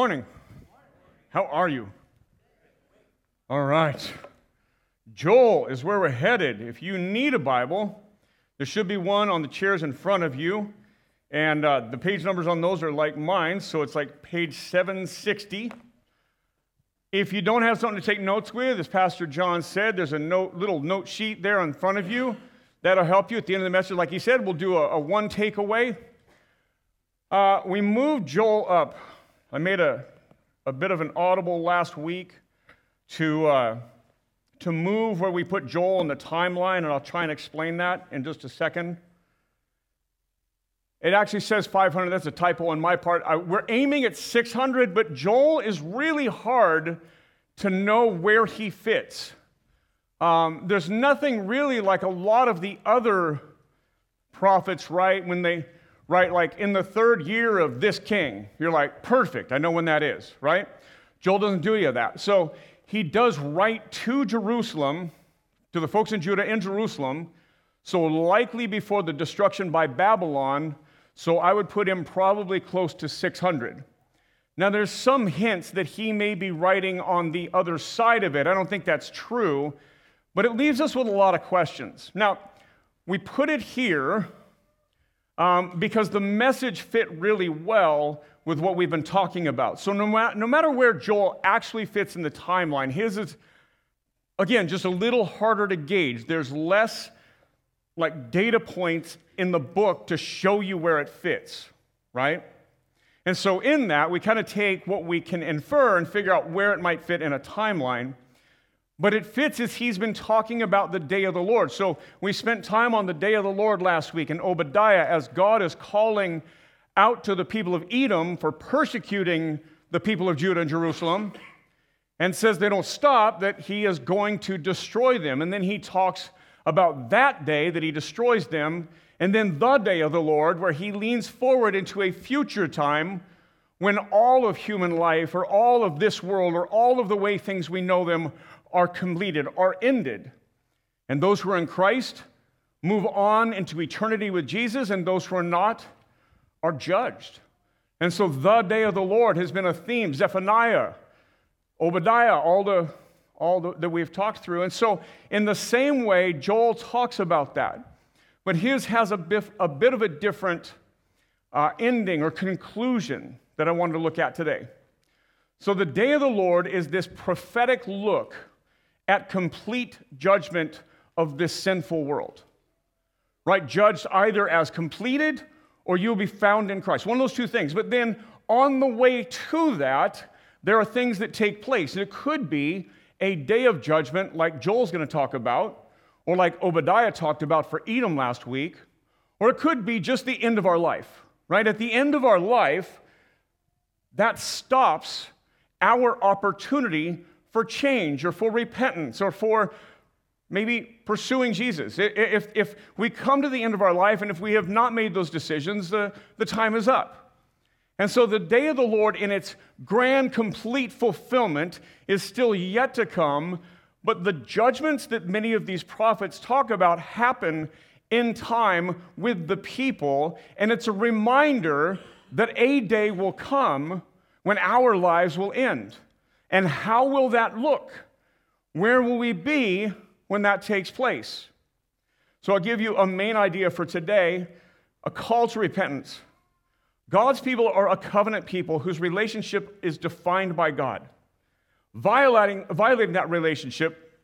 morning. How are you? All right. Joel is where we're headed. If you need a Bible, there should be one on the chairs in front of you. And uh, the page numbers on those are like mine, so it's like page 760. If you don't have something to take notes with, as Pastor John said, there's a note, little note sheet there in front of you. That'll help you at the end of the message. Like he said, we'll do a, a one takeaway. Uh, we moved Joel up. I made a, a bit of an audible last week to, uh, to move where we put Joel in the timeline, and I'll try and explain that in just a second. It actually says 500. That's a typo on my part. I, we're aiming at 600, but Joel is really hard to know where he fits. Um, there's nothing really like a lot of the other prophets, right? When they right? Like in the third year of this king, you're like, perfect, I know when that is, right? Joel doesn't do any of that. So he does write to Jerusalem, to the folks in Judah in Jerusalem, so likely before the destruction by Babylon. So I would put him probably close to 600. Now, there's some hints that he may be writing on the other side of it. I don't think that's true, but it leaves us with a lot of questions. Now, we put it here um, because the message fit really well with what we've been talking about. So, no, ma- no matter where Joel actually fits in the timeline, his is, again, just a little harder to gauge. There's less like data points in the book to show you where it fits, right? And so, in that, we kind of take what we can infer and figure out where it might fit in a timeline. But it fits as he's been talking about the day of the Lord. So we spent time on the day of the Lord last week in Obadiah as God is calling out to the people of Edom for persecuting the people of Judah and Jerusalem and says they don't stop, that he is going to destroy them. And then he talks about that day that he destroys them, and then the day of the Lord, where he leans forward into a future time when all of human life, or all of this world, or all of the way things we know them are completed, are ended. And those who are in Christ move on into eternity with Jesus, and those who are not are judged. And so the day of the Lord has been a theme. Zephaniah, Obadiah, all the all the, that we've talked through. And so, in the same way, Joel talks about that. But his has a bit, a bit of a different uh, ending or conclusion that I wanted to look at today. So, the day of the Lord is this prophetic look at complete judgment of this sinful world. Right? Judged either as completed or you'll be found in Christ. One of those two things. But then on the way to that, there are things that take place. And it could be a day of judgment, like Joel's going to talk about, or like Obadiah talked about for Edom last week, or it could be just the end of our life, right? At the end of our life, that stops our opportunity for change or for repentance or for maybe pursuing Jesus. If, if we come to the end of our life and if we have not made those decisions, the, the time is up. And so the day of the Lord, in its grand, complete fulfillment, is still yet to come, but the judgments that many of these prophets talk about happen in time with the people, and it's a reminder that a day will come when our lives will end. And how will that look? Where will we be when that takes place? So I'll give you a main idea for today a call to repentance. God's people are a covenant people whose relationship is defined by God. Violating, violating that relationship,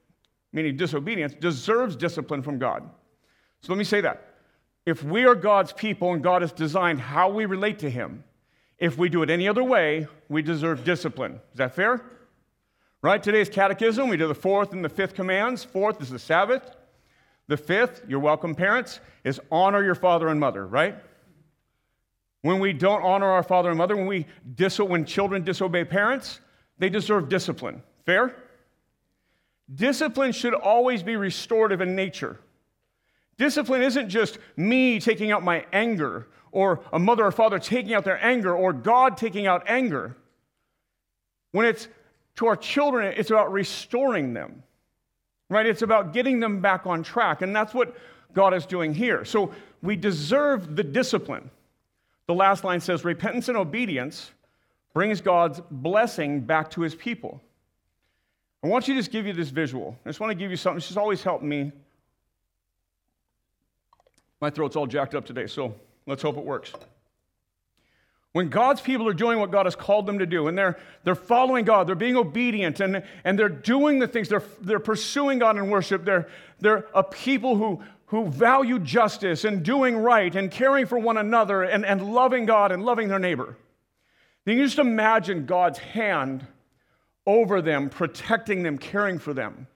meaning disobedience, deserves discipline from God. So let me say that. If we are God's people and God has designed how we relate to Him, if we do it any other way, we deserve discipline. Is that fair? Right? Today's catechism, we do the fourth and the fifth commands. Fourth is the Sabbath. The fifth, you're welcome, parents, is honor your father and mother, right? When we don't honor our father and mother, when, we dis- when children disobey parents, they deserve discipline. Fair? Discipline should always be restorative in nature. Discipline isn't just me taking out my anger, or a mother or father taking out their anger, or God taking out anger. When it's to our children, it's about restoring them, right? It's about getting them back on track. And that's what God is doing here. So we deserve the discipline. The last line says repentance and obedience brings God's blessing back to his people. I want you to just give you this visual. I just want to give you something. She's always helped me. My throat's all jacked up today, so let's hope it works. When God's people are doing what God has called them to do, and they're, they're following God, they're being obedient, and, and they're doing the things, they're, they're pursuing God in worship, they're, they're a people who, who value justice and doing right and caring for one another and, and loving God and loving their neighbor. Then you just imagine God's hand over them, protecting them, caring for them.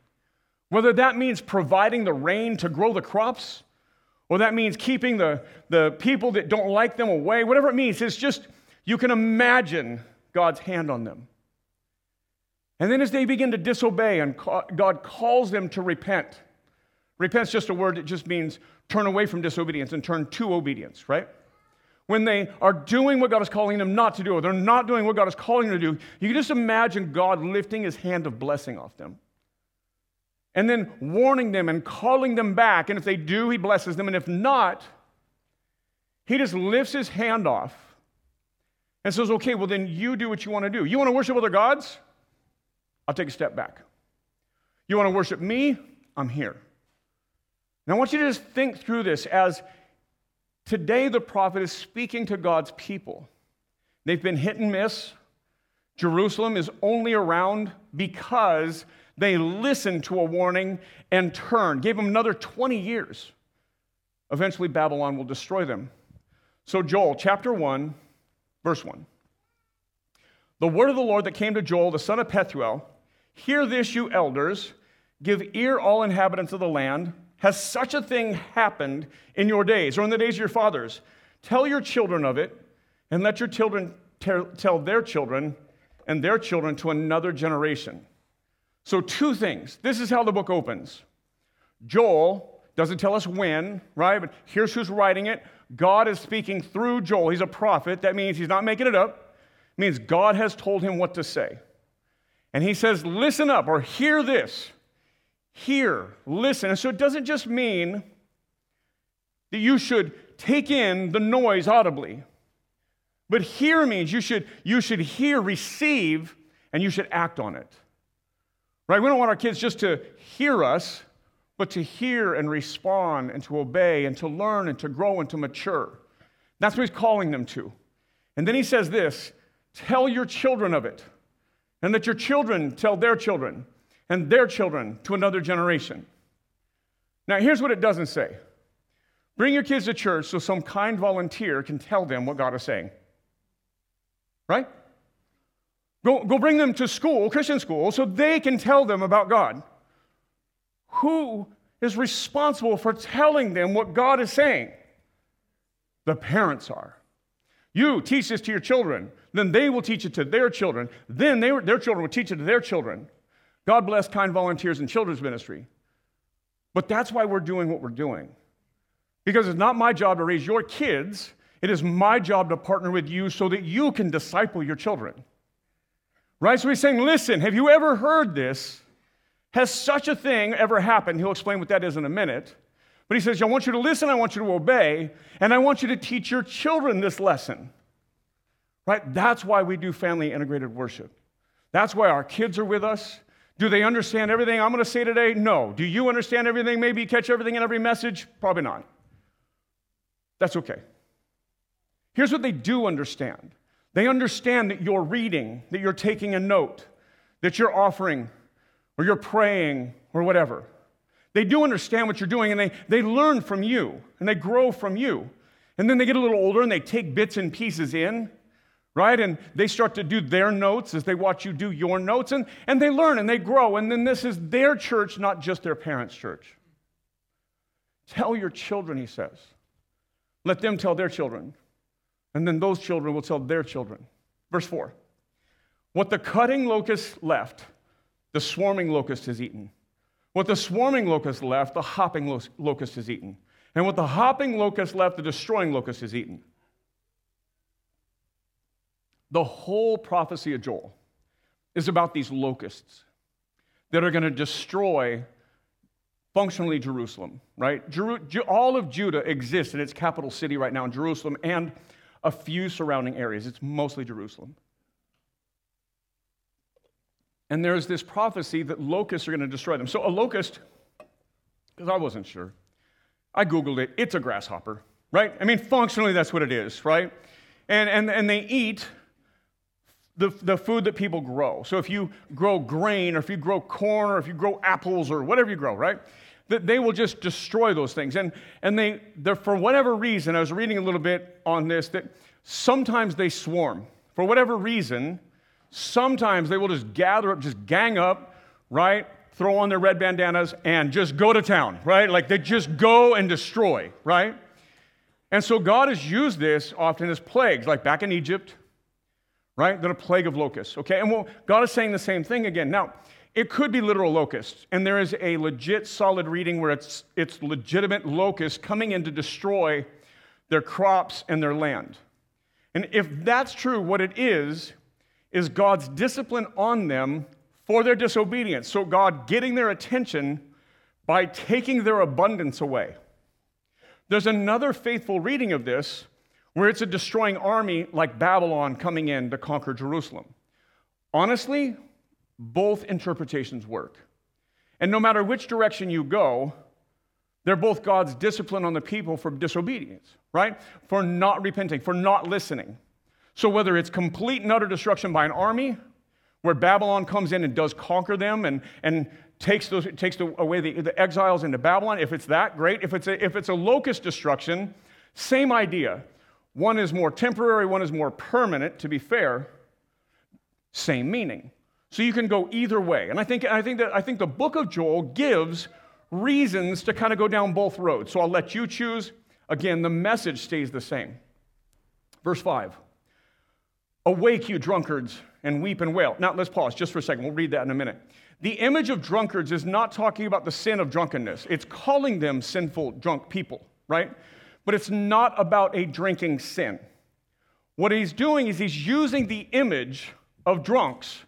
Whether that means providing the rain to grow the crops, or that means keeping the, the people that don't like them away, whatever it means, it's just, you can imagine God's hand on them. And then as they begin to disobey and God calls them to repent, repent's just a word that just means turn away from disobedience and turn to obedience, right? When they are doing what God is calling them not to do, or they're not doing what God is calling them to do, you can just imagine God lifting his hand of blessing off them and then warning them and calling them back. And if they do, he blesses them. And if not, he just lifts his hand off and says, okay, well, then you do what you want to do. You want to worship other gods? I'll take a step back. You want to worship me? I'm here. And I want you to just think through this as today the prophet is speaking to God's people. They've been hit and miss. Jerusalem is only around because they listened to a warning and turned, gave them another 20 years. Eventually, Babylon will destroy them. So, Joel chapter 1, verse 1. The word of the Lord that came to Joel, the son of Pethuel Hear this, you elders, give ear, all inhabitants of the land. Has such a thing happened in your days or in the days of your fathers? Tell your children of it, and let your children tell their children and their children to another generation. So, two things. This is how the book opens. Joel doesn't tell us when, right? But here's who's writing it. God is speaking through Joel. He's a prophet. That means he's not making it up. It means God has told him what to say. And he says, Listen up or hear this. Hear, listen. And so it doesn't just mean that you should take in the noise audibly, but hear means you should, you should hear, receive, and you should act on it. Right? We don't want our kids just to hear us, but to hear and respond and to obey and to learn and to grow and to mature. That's what he's calling them to. And then he says this tell your children of it, and that your children tell their children, and their children to another generation. Now, here's what it doesn't say bring your kids to church so some kind volunteer can tell them what God is saying. Right? Go, go bring them to school, Christian school, so they can tell them about God. Who is responsible for telling them what God is saying? The parents are. You teach this to your children, then they will teach it to their children, then they, their children will teach it to their children. God bless kind volunteers in children's ministry. But that's why we're doing what we're doing. Because it's not my job to raise your kids, it is my job to partner with you so that you can disciple your children. Right? So he's saying, listen, have you ever heard this? Has such a thing ever happened? He'll explain what that is in a minute. But he says, I want you to listen, I want you to obey, and I want you to teach your children this lesson. Right? That's why we do family integrated worship. That's why our kids are with us. Do they understand everything I'm going to say today? No. Do you understand everything? Maybe catch everything in every message? Probably not. That's okay. Here's what they do understand they understand that you're reading, that you're taking a note, that you're offering, or you're praying, or whatever. They do understand what you're doing, and they, they learn from you, and they grow from you. And then they get a little older and they take bits and pieces in, right? And they start to do their notes as they watch you do your notes, and, and they learn and they grow. And then this is their church, not just their parents' church. Tell your children, he says. Let them tell their children. And then those children will tell their children. Verse 4 What the cutting locust left, the swarming locust has eaten. What the swarming locust left, the hopping locust has eaten. And what the hopping locust left, the destroying locust has eaten. The whole prophecy of Joel is about these locusts that are going to destroy functionally Jerusalem, right? all of Judah exists in its capital city right now in Jerusalem, and a few surrounding areas. It's mostly Jerusalem. And there's this prophecy that locusts are going to destroy them. So a locust, because I wasn't sure, I Googled it. It's a grasshopper, right? I mean, functionally, that's what it is, right? And, and, and they eat the, the food that people grow. So if you grow grain, or if you grow corn, or if you grow apples, or whatever you grow, right? That they will just destroy those things. And, and they, for whatever reason, I was reading a little bit on this, that sometimes they swarm. For whatever reason, sometimes they will just gather up, just gang up, right? Throw on their red bandanas and just go to town, right? Like they just go and destroy, right? And so God has used this often as plagues, like back in Egypt, right? Then a plague of locusts, okay? And well, God is saying the same thing again. Now, it could be literal locusts, and there is a legit solid reading where it's, it's legitimate locusts coming in to destroy their crops and their land. And if that's true, what it is, is God's discipline on them for their disobedience. So, God getting their attention by taking their abundance away. There's another faithful reading of this where it's a destroying army like Babylon coming in to conquer Jerusalem. Honestly, both interpretations work. And no matter which direction you go, they're both God's discipline on the people for disobedience, right? For not repenting, for not listening. So whether it's complete and utter destruction by an army, where Babylon comes in and does conquer them and, and takes, those, takes away the, the exiles into Babylon, if it's that, great. If it's, a, if it's a locust destruction, same idea. One is more temporary, one is more permanent, to be fair. Same meaning. So you can go either way. And I think, I think that I think the book of Joel gives reasons to kind of go down both roads. So I'll let you choose. Again, the message stays the same. Verse 5. Awake, you drunkards, and weep and wail. Now, let's pause just for a second. We'll read that in a minute. The image of drunkards is not talking about the sin of drunkenness, it's calling them sinful, drunk people, right? But it's not about a drinking sin. What he's doing is he's using the image of drunks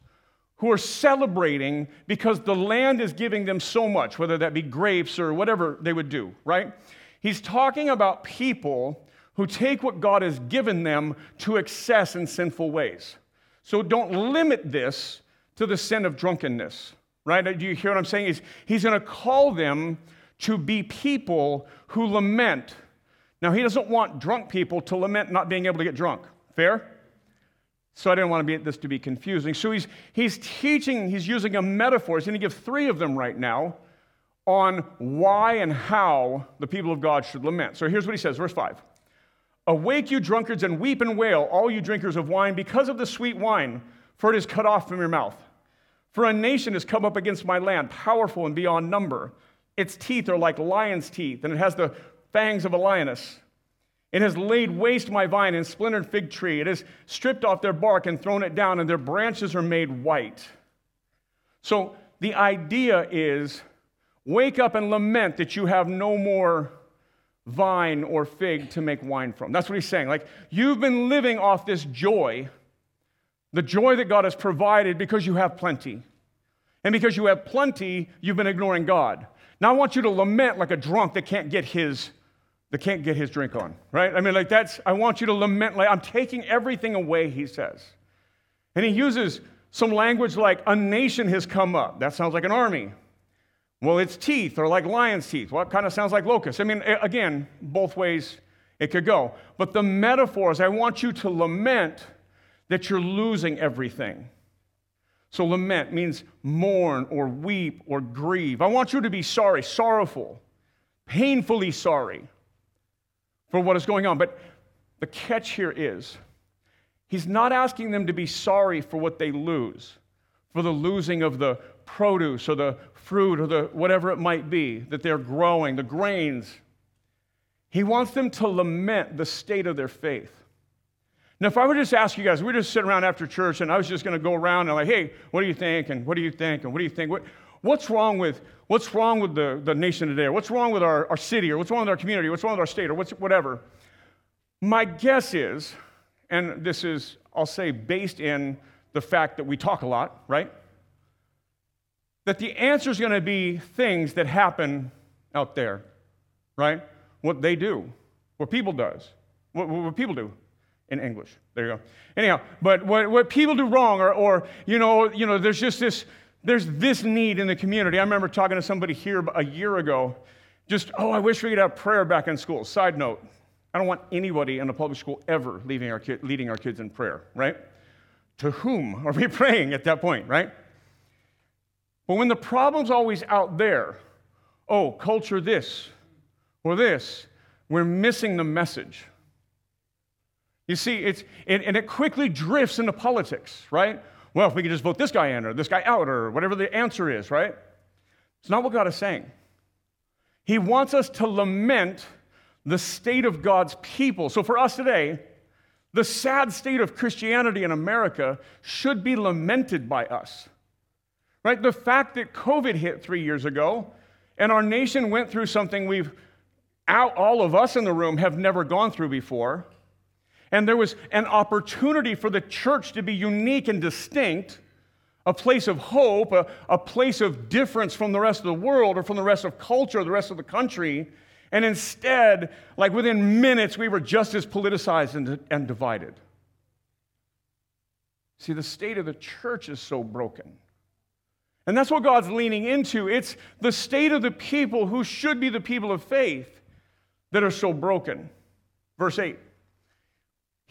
who are celebrating because the land is giving them so much, whether that be grapes or whatever they would do, right? He's talking about people who take what God has given them to excess in sinful ways. So don't limit this to the sin of drunkenness, right? Do you hear what I'm saying? He's, he's going to call them to be people who lament. Now, he doesn't want drunk people to lament not being able to get drunk. Fair? So I didn't want to be, this to be confusing. So he's, he's teaching, he's using a metaphor. He's going to give three of them right now on why and how the people of God should lament. So here's what he says, verse 5. Awake, you drunkards, and weep and wail, all you drinkers of wine, because of the sweet wine, for it is cut off from your mouth. For a nation has come up against my land, powerful and beyond number. Its teeth are like lion's teeth, and it has the fangs of a lioness. It has laid waste my vine and splintered fig tree. It has stripped off their bark and thrown it down, and their branches are made white. So the idea is wake up and lament that you have no more vine or fig to make wine from. That's what he's saying. Like, you've been living off this joy, the joy that God has provided because you have plenty. And because you have plenty, you've been ignoring God. Now I want you to lament like a drunk that can't get his that can't get his drink on, right? I mean, like that's I want you to lament like I'm taking everything away, he says. And he uses some language like a nation has come up. That sounds like an army. Well, its teeth are like lion's teeth. What kind of sounds like locusts? I mean, again, both ways it could go. But the metaphor is I want you to lament that you're losing everything. So, lament means mourn or weep or grieve. I want you to be sorry, sorrowful, painfully sorry for what is going on. But the catch here is he's not asking them to be sorry for what they lose, for the losing of the produce or the fruit or the whatever it might be that they're growing, the grains. He wants them to lament the state of their faith. Now, if I were just ask you guys, we are just sitting around after church and I was just going to go around and like, hey, what do you think? And what do you think? And what do you think? What, what's wrong with what's wrong with the, the nation today? Or what's wrong with our, our city? Or what's wrong with our community? What's wrong with our state? Or what's whatever? My guess is, and this is, I'll say, based in the fact that we talk a lot, right? that the answer is going to be things that happen out there, right? What they do, what people does, what, what people do in English. There you go. Anyhow, but what, what people do wrong, or, or you know, you know, there's just this, there's this need in the community. I remember talking to somebody here a year ago, just, oh, I wish we could have prayer back in school. Side note, I don't want anybody in a public school ever leading our, leading our kids in prayer, right? To whom are we praying at that point, right? But when the problem's always out there, oh, culture this or this, we're missing the message. You see, it's, it, and it quickly drifts into politics, right? Well, if we could just vote this guy in or this guy out or whatever the answer is, right? It's not what God is saying. He wants us to lament the state of God's people. So for us today, the sad state of Christianity in America should be lamented by us. Right? The fact that COVID hit three years ago and our nation went through something we've, all of us in the room have never gone through before. And there was an opportunity for the church to be unique and distinct, a place of hope, a, a place of difference from the rest of the world or from the rest of culture, or the rest of the country. And instead, like within minutes, we were just as politicized and, and divided. See, the state of the church is so broken. And that's what God's leaning into. It's the state of the people who should be the people of faith that are so broken. Verse 8.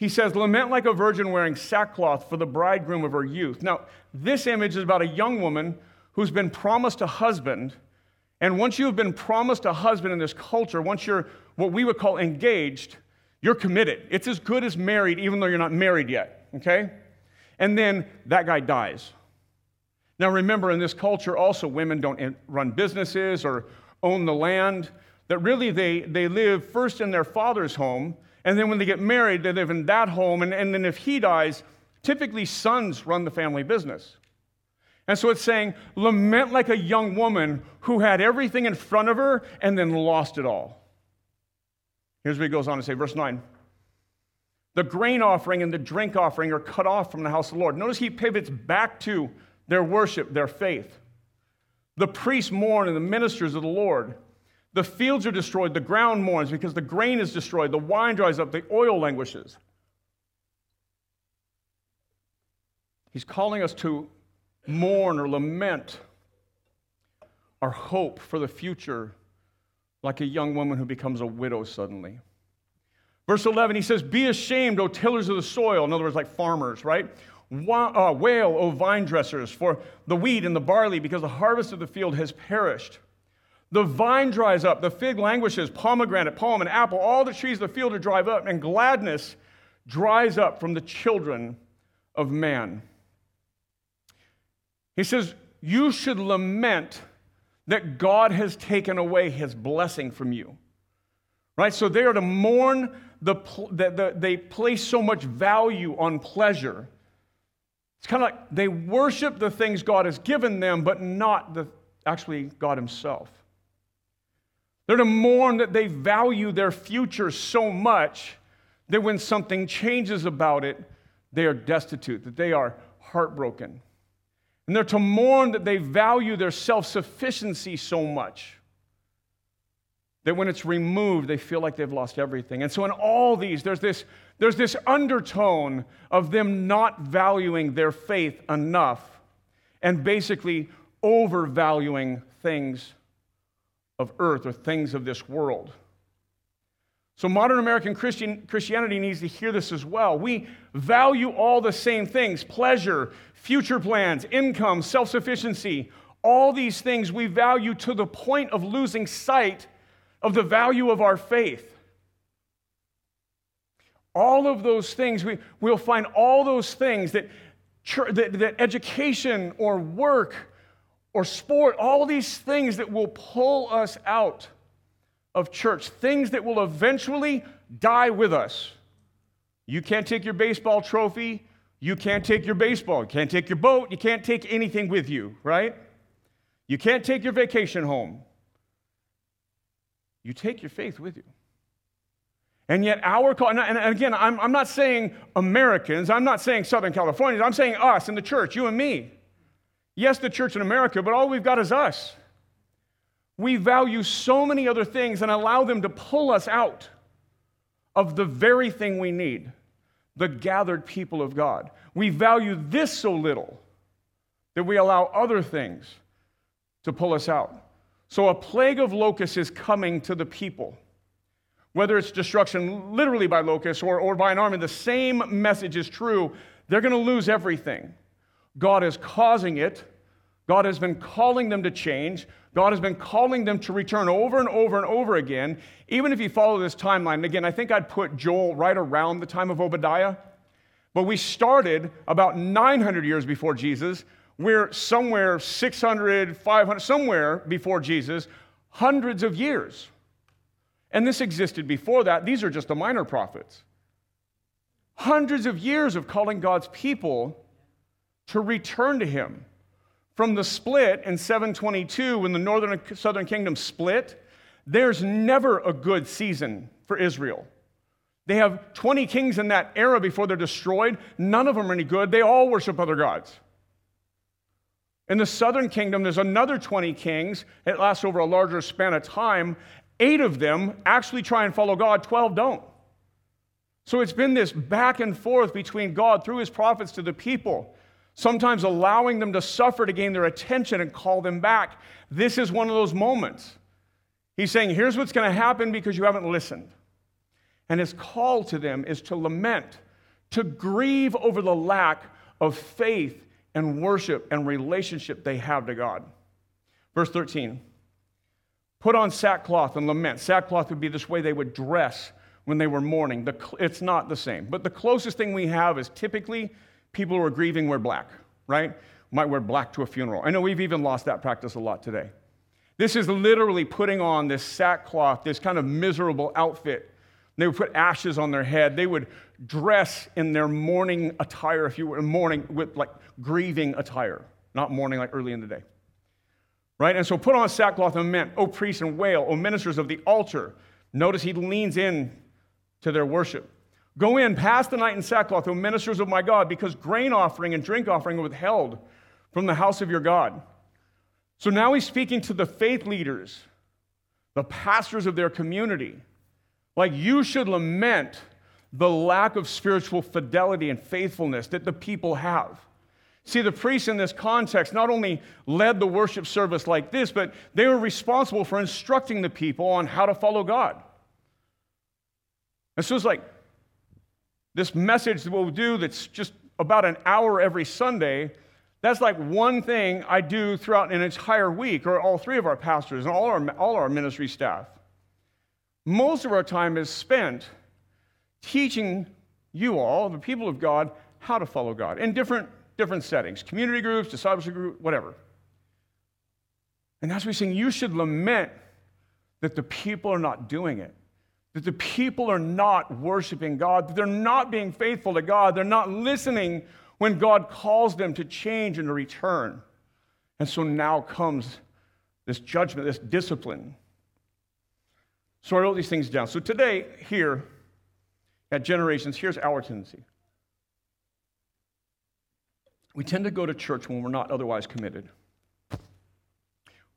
He says, Lament like a virgin wearing sackcloth for the bridegroom of her youth. Now, this image is about a young woman who's been promised a husband and once you have been promised a husband in this culture, once you're what we would call engaged, you're committed. It's as good as married, even though you're not married yet, okay? And then that guy dies. Now, remember, in this culture, also, women don't run businesses or own the land. That really they, they live first in their father's home, and then when they get married, they live in that home. And, and then if he dies, typically sons run the family business. And so it's saying, lament like a young woman who had everything in front of her and then lost it all. Here's what he goes on to say, verse 9. The grain offering and the drink offering are cut off from the house of the Lord. Notice he pivots back to their worship, their faith. The priests mourn and the ministers of the Lord. The fields are destroyed, the ground mourns because the grain is destroyed, the wine dries up, the oil languishes. He's calling us to mourn or lament our hope for the future like a young woman who becomes a widow suddenly. Verse 11, he says, Be ashamed, O tillers of the soil. In other words, like farmers, right? Uh, wail, O vine dressers, for the wheat and the barley, because the harvest of the field has perished. The vine dries up, the fig languishes, pomegranate, palm, and apple, all the trees of the field are dried up, and gladness dries up from the children of man. He says, You should lament that God has taken away his blessing from you. Right? So they are to mourn the, that they place so much value on pleasure. It's kind of like they worship the things God has given them, but not the, actually God Himself. They're to mourn that they value their future so much that when something changes about it, they are destitute, that they are heartbroken. And they're to mourn that they value their self sufficiency so much that when it's removed, they feel like they've lost everything. And so, in all these, there's this, there's this undertone of them not valuing their faith enough and basically overvaluing things of earth or things of this world. So, modern American Christian, Christianity needs to hear this as well. We value all the same things pleasure, future plans, income, self sufficiency. All these things we value to the point of losing sight of the value of our faith. All of those things, we, we'll find all those things that, that, that education or work or sport, all these things that will pull us out of church, things that will eventually die with us. You can't take your baseball trophy, you can't take your baseball, you can't take your boat, you can't take anything with you, right? You can't take your vacation home. You take your faith with you. And yet, our call, and again, I'm, I'm not saying Americans, I'm not saying Southern Californians, I'm saying us in the church, you and me. Yes, the church in America, but all we've got is us. We value so many other things and allow them to pull us out of the very thing we need the gathered people of God. We value this so little that we allow other things to pull us out. So a plague of locusts is coming to the people. Whether it's destruction literally by locusts or, or by an army, the same message is true. They're going to lose everything. God is causing it. God has been calling them to change. God has been calling them to return over and over and over again. Even if you follow this timeline, again, I think I'd put Joel right around the time of Obadiah. But we started about 900 years before Jesus. We're somewhere 600, 500, somewhere before Jesus, hundreds of years. And this existed before that. These are just the minor prophets. Hundreds of years of calling God's people to return to Him. From the split in 722, when the northern and southern kingdom split, there's never a good season for Israel. They have 20 kings in that era before they're destroyed. None of them are any good. They all worship other gods. In the southern kingdom, there's another 20 kings. It lasts over a larger span of time. Eight of them actually try and follow God, 12 don't. So it's been this back and forth between God through his prophets to the people sometimes allowing them to suffer to gain their attention and call them back. This is one of those moments. He's saying, Here's what's going to happen because you haven't listened. And his call to them is to lament, to grieve over the lack of faith and worship and relationship they have to God. Verse 13 Put on sackcloth and lament. Sackcloth would be this way they would dress when they were mourning. it's not the same. But the closest thing we have is typically people who are grieving wear black, right? Might wear black to a funeral. I know we've even lost that practice a lot today. This is literally putting on this sackcloth, this kind of miserable outfit. They would put ashes on their head. They would dress in their mourning attire, if you were mourning with like grieving attire, not mourning like early in the day. Right? And so put on sackcloth and lament, O oh, priests and wail, O ministers of the altar. Notice he leans in to their worship. Go in, pass the night in sackcloth, O ministers of my God, because grain offering and drink offering are withheld from the house of your God. So now he's speaking to the faith leaders, the pastors of their community. Like you should lament the lack of spiritual fidelity and faithfulness that the people have. See, the priests in this context not only led the worship service like this, but they were responsible for instructing the people on how to follow God. And so it's like, this message that we'll do that's just about an hour every Sunday, that's like one thing I do throughout an entire week, or all three of our pastors and all our, all our ministry staff. Most of our time is spent teaching you all, the people of God, how to follow God in different, different settings community groups, discipleship groups, whatever. And as we sing, you should lament that the people are not doing it that the people are not worshiping God, that they're not being faithful to God, they're not listening when God calls them to change and to return. And so now comes this judgment, this discipline. So I wrote these things down. So today, here at Generations, here's our tendency. We tend to go to church when we're not otherwise committed.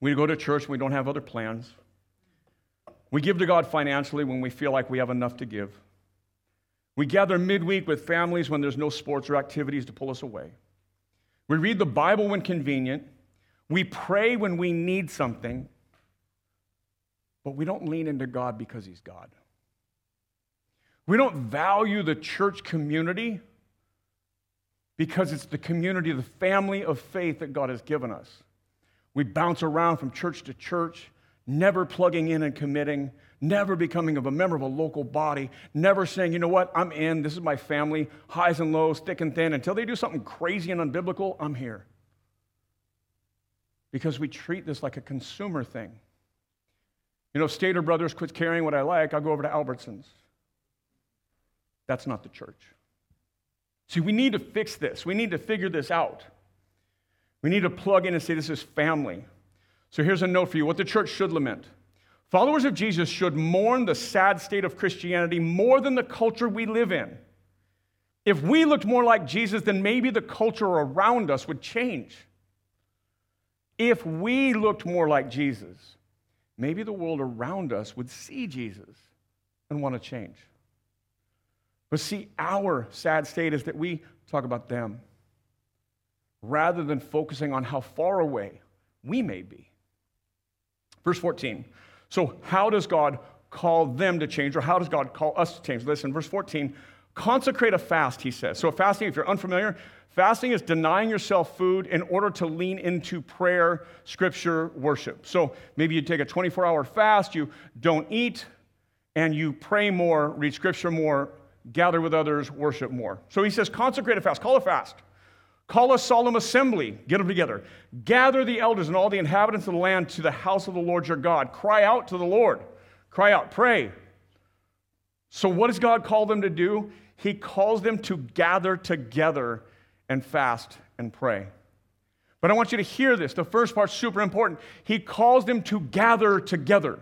We go to church when we don't have other plans. We give to God financially when we feel like we have enough to give. We gather midweek with families when there's no sports or activities to pull us away. We read the Bible when convenient. We pray when we need something. But we don't lean into God because He's God. We don't value the church community because it's the community, the family of faith that God has given us. We bounce around from church to church never plugging in and committing, never becoming of a member of a local body, never saying, you know what, I'm in, this is my family, highs and lows, thick and thin. Until they do something crazy and unbiblical, I'm here. Because we treat this like a consumer thing. You know, if Stater Brothers quits carrying what I like, I'll go over to Albertsons. That's not the church. See, we need to fix this. We need to figure this out. We need to plug in and say, this is family. So here's a note for you what the church should lament. Followers of Jesus should mourn the sad state of Christianity more than the culture we live in. If we looked more like Jesus, then maybe the culture around us would change. If we looked more like Jesus, maybe the world around us would see Jesus and want to change. But see, our sad state is that we talk about them rather than focusing on how far away we may be. Verse 14. So, how does God call them to change, or how does God call us to change? Listen, verse 14 consecrate a fast, he says. So, fasting, if you're unfamiliar, fasting is denying yourself food in order to lean into prayer, scripture, worship. So, maybe you take a 24 hour fast, you don't eat, and you pray more, read scripture more, gather with others, worship more. So, he says, consecrate a fast, call a fast. Call a solemn assembly, get them together. Gather the elders and all the inhabitants of the land to the house of the Lord your God. Cry out to the Lord. Cry out, pray. So, what does God call them to do? He calls them to gather together and fast and pray. But I want you to hear this. The first part's super important. He calls them to gather together.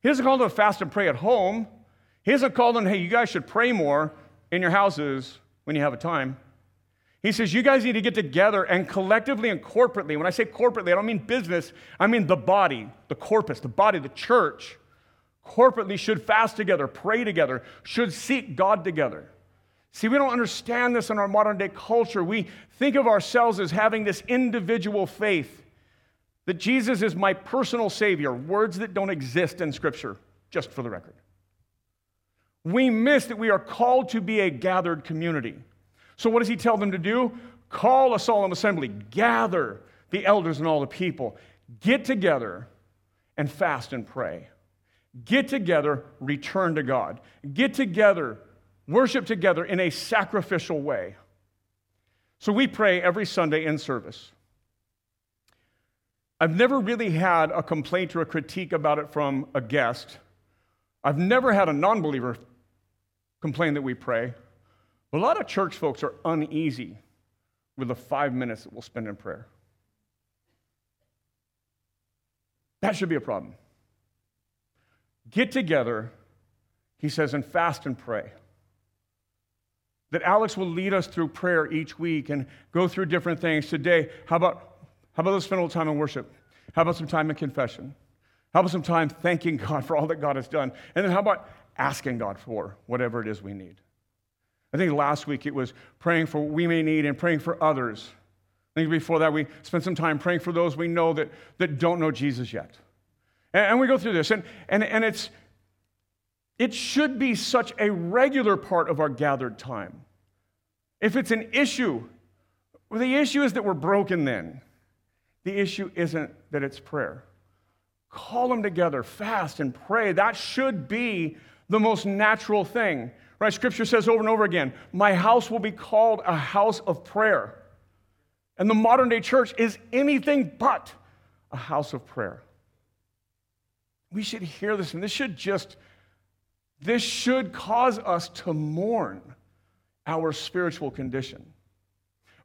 He doesn't call them to fast and pray at home. He doesn't call them, hey, you guys should pray more in your houses when you have a time. He says, You guys need to get together and collectively and corporately. When I say corporately, I don't mean business, I mean the body, the corpus, the body, the church. Corporately should fast together, pray together, should seek God together. See, we don't understand this in our modern day culture. We think of ourselves as having this individual faith that Jesus is my personal Savior, words that don't exist in Scripture, just for the record. We miss that we are called to be a gathered community. So, what does he tell them to do? Call a solemn assembly, gather the elders and all the people, get together and fast and pray. Get together, return to God. Get together, worship together in a sacrificial way. So, we pray every Sunday in service. I've never really had a complaint or a critique about it from a guest. I've never had a non believer complain that we pray. A lot of church folks are uneasy with the five minutes that we'll spend in prayer. That should be a problem. Get together, he says, and fast and pray. That Alex will lead us through prayer each week and go through different things. Today, how about, how about let's spend a little time in worship? How about some time in confession? How about some time thanking God for all that God has done? And then how about asking God for whatever it is we need? I think last week it was praying for what we may need and praying for others. I think before that we spent some time praying for those we know that, that don't know Jesus yet. And, and we go through this, and, and, and it's, it should be such a regular part of our gathered time. If it's an issue, well, the issue is that we're broken then. The issue isn't that it's prayer. Call them together, fast and pray. That should be the most natural thing. Right? Scripture says over and over again, My house will be called a house of prayer. And the modern day church is anything but a house of prayer. We should hear this, and this should just, this should cause us to mourn our spiritual condition.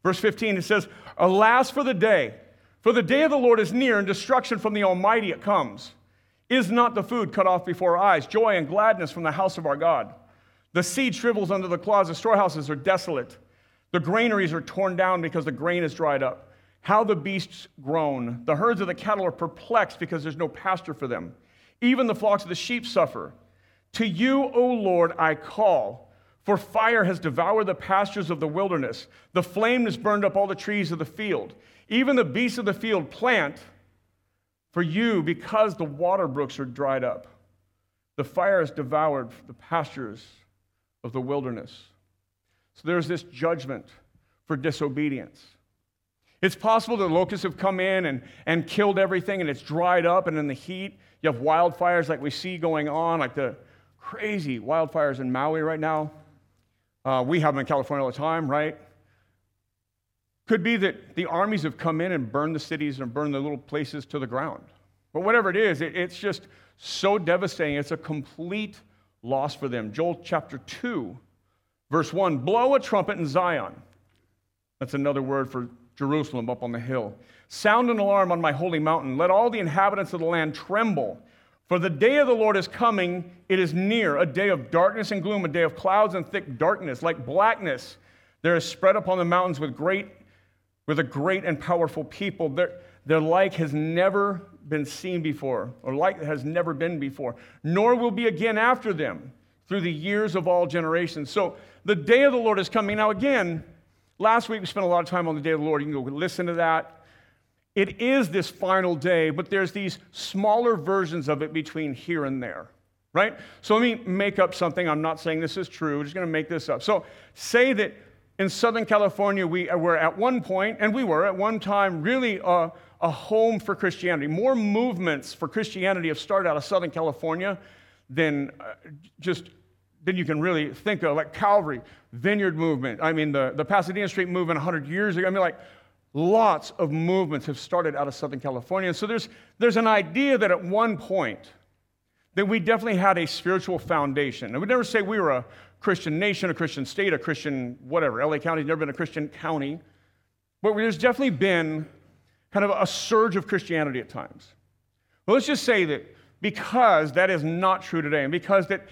Verse 15, it says, Alas for the day, for the day of the Lord is near, and destruction from the Almighty it comes. Is not the food cut off before our eyes, joy and gladness from the house of our God? The seed shrivels under the clods. The storehouses are desolate. The granaries are torn down because the grain is dried up. How the beasts groan. The herds of the cattle are perplexed because there's no pasture for them. Even the flocks of the sheep suffer. To you, O Lord, I call, for fire has devoured the pastures of the wilderness. The flame has burned up all the trees of the field. Even the beasts of the field plant for you because the water brooks are dried up. The fire has devoured the pastures of the wilderness. So there's this judgment for disobedience. It's possible that locusts have come in and, and killed everything and it's dried up, and in the heat, you have wildfires like we see going on, like the crazy wildfires in Maui right now. Uh, we have them in California all the time, right? Could be that the armies have come in and burned the cities and burned the little places to the ground. But whatever it is, it, it's just so devastating. It's a complete loss for them. Joel chapter 2, verse 1 Blow a trumpet in Zion. That's another word for Jerusalem up on the hill. Sound an alarm on my holy mountain. Let all the inhabitants of the land tremble. For the day of the Lord is coming, it is near, a day of darkness and gloom, a day of clouds and thick darkness, like blackness. There is spread upon the mountains with great, with a great and powerful people. Their, their like has never been seen before, or like has never been before, nor will be again after them through the years of all generations. So the day of the Lord is coming. Now, again, last week we spent a lot of time on the day of the Lord. You can go listen to that. It is this final day, but there's these smaller versions of it between here and there, right? So let me make up something. I'm not saying this is true. I'm just going to make this up. So say that in Southern California, we were at one point, and we were at one time really a, a home for Christianity. More movements for Christianity have started out of Southern California than uh, just than you can really think of, like Calvary, Vineyard movement. I mean, the, the Pasadena Street movement 100 years ago. I mean, like lots of movements have started out of Southern California. And so there's, there's an idea that at one point, that we definitely had a spiritual foundation. And we never say we were a Christian nation, a Christian state, a Christian whatever. LA County's never been a Christian county. But there's definitely been kind of a surge of Christianity at times. Well, let's just say that because that is not true today, and because that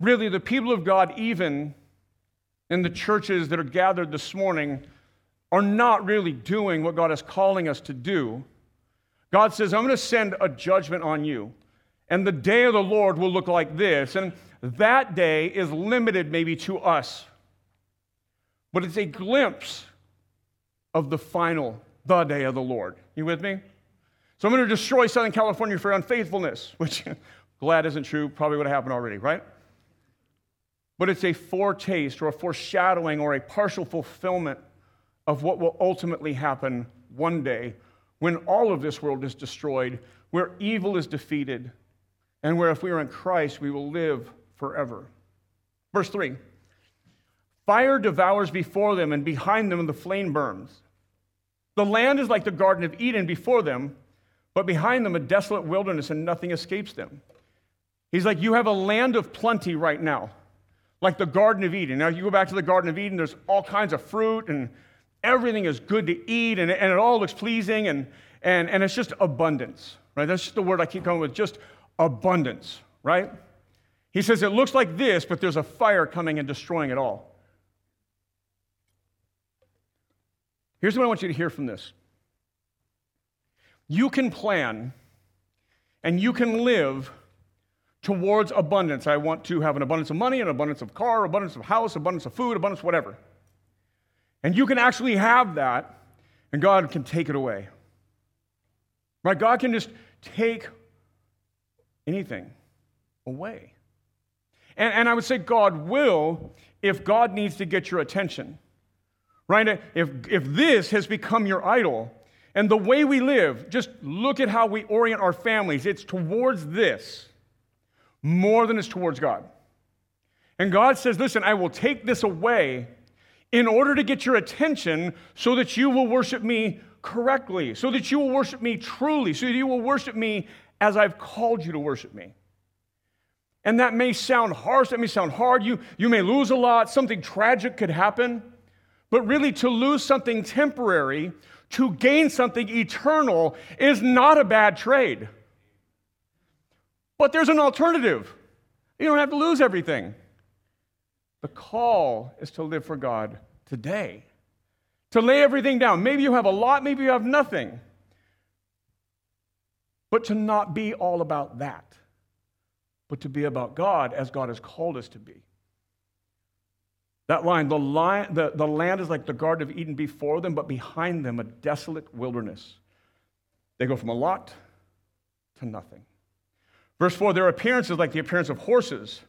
really the people of God, even in the churches that are gathered this morning, are not really doing what God is calling us to do, God says, I'm going to send a judgment on you. And the day of the Lord will look like this. And that day is limited maybe to us, but it's a glimpse of the final, the day of the Lord. You with me? So I'm going to destroy Southern California for unfaithfulness, which glad isn't true, probably would have happened already, right? But it's a foretaste or a foreshadowing or a partial fulfillment of what will ultimately happen one day when all of this world is destroyed, where evil is defeated, and where if we are in Christ, we will live forever. Verse 3 Fire devours before them, and behind them the flame burns. The land is like the Garden of Eden before them, but behind them a desolate wilderness, and nothing escapes them. He's like, You have a land of plenty right now, like the Garden of Eden. Now, you go back to the Garden of Eden, there's all kinds of fruit and everything is good to eat and, and it all looks pleasing and, and, and it's just abundance, right? That's just the word I keep coming with, just abundance, right? He says it looks like this, but there's a fire coming and destroying it all. Here's what I want you to hear from this you can plan and you can live towards abundance. I want to have an abundance of money, an abundance of car, abundance of house, abundance of food, abundance whatever. And you can actually have that, and God can take it away. Right? God can just take anything away. And, and I would say God will if God needs to get your attention. Right? If, if this has become your idol, and the way we live, just look at how we orient our families. It's towards this more than it's towards God. And God says, Listen, I will take this away in order to get your attention so that you will worship me correctly, so that you will worship me truly, so that you will worship me as I've called you to worship me. And that may sound harsh, that may sound hard. You, you may lose a lot, something tragic could happen. But really, to lose something temporary, to gain something eternal, is not a bad trade. But there's an alternative. You don't have to lose everything. The call is to live for God today, to lay everything down. Maybe you have a lot, maybe you have nothing, but to not be all about that, but to be about God as God has called us to be. That line the, line, the, the land is like the Garden of Eden before them, but behind them a desolate wilderness. They go from a lot to nothing. Verse 4 their appearance is like the appearance of horses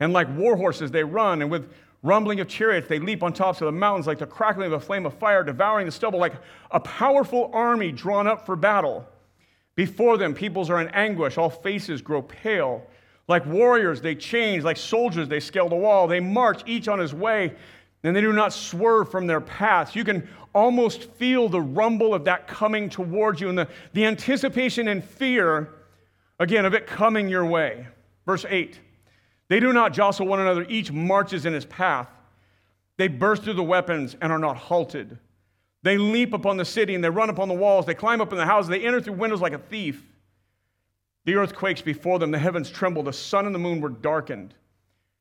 and like war horses, they run, and with rumbling of chariots, they leap on tops of the mountains like the crackling of a flame of fire, devouring the stubble like a powerful army drawn up for battle. Before them, peoples are in anguish, all faces grow pale. Like warriors, they change. Like soldiers, they scale the wall. They march, each on his way, and they do not swerve from their paths. You can almost feel the rumble of that coming towards you and the, the anticipation and fear, again, of it coming your way. Verse 8 they do not jostle one another, each marches in his path. They burst through the weapons and are not halted. They leap upon the city and they run upon the walls. They climb up in the houses. They enter through windows like a thief. The earth quakes before them. The heavens tremble. The sun and the moon were darkened,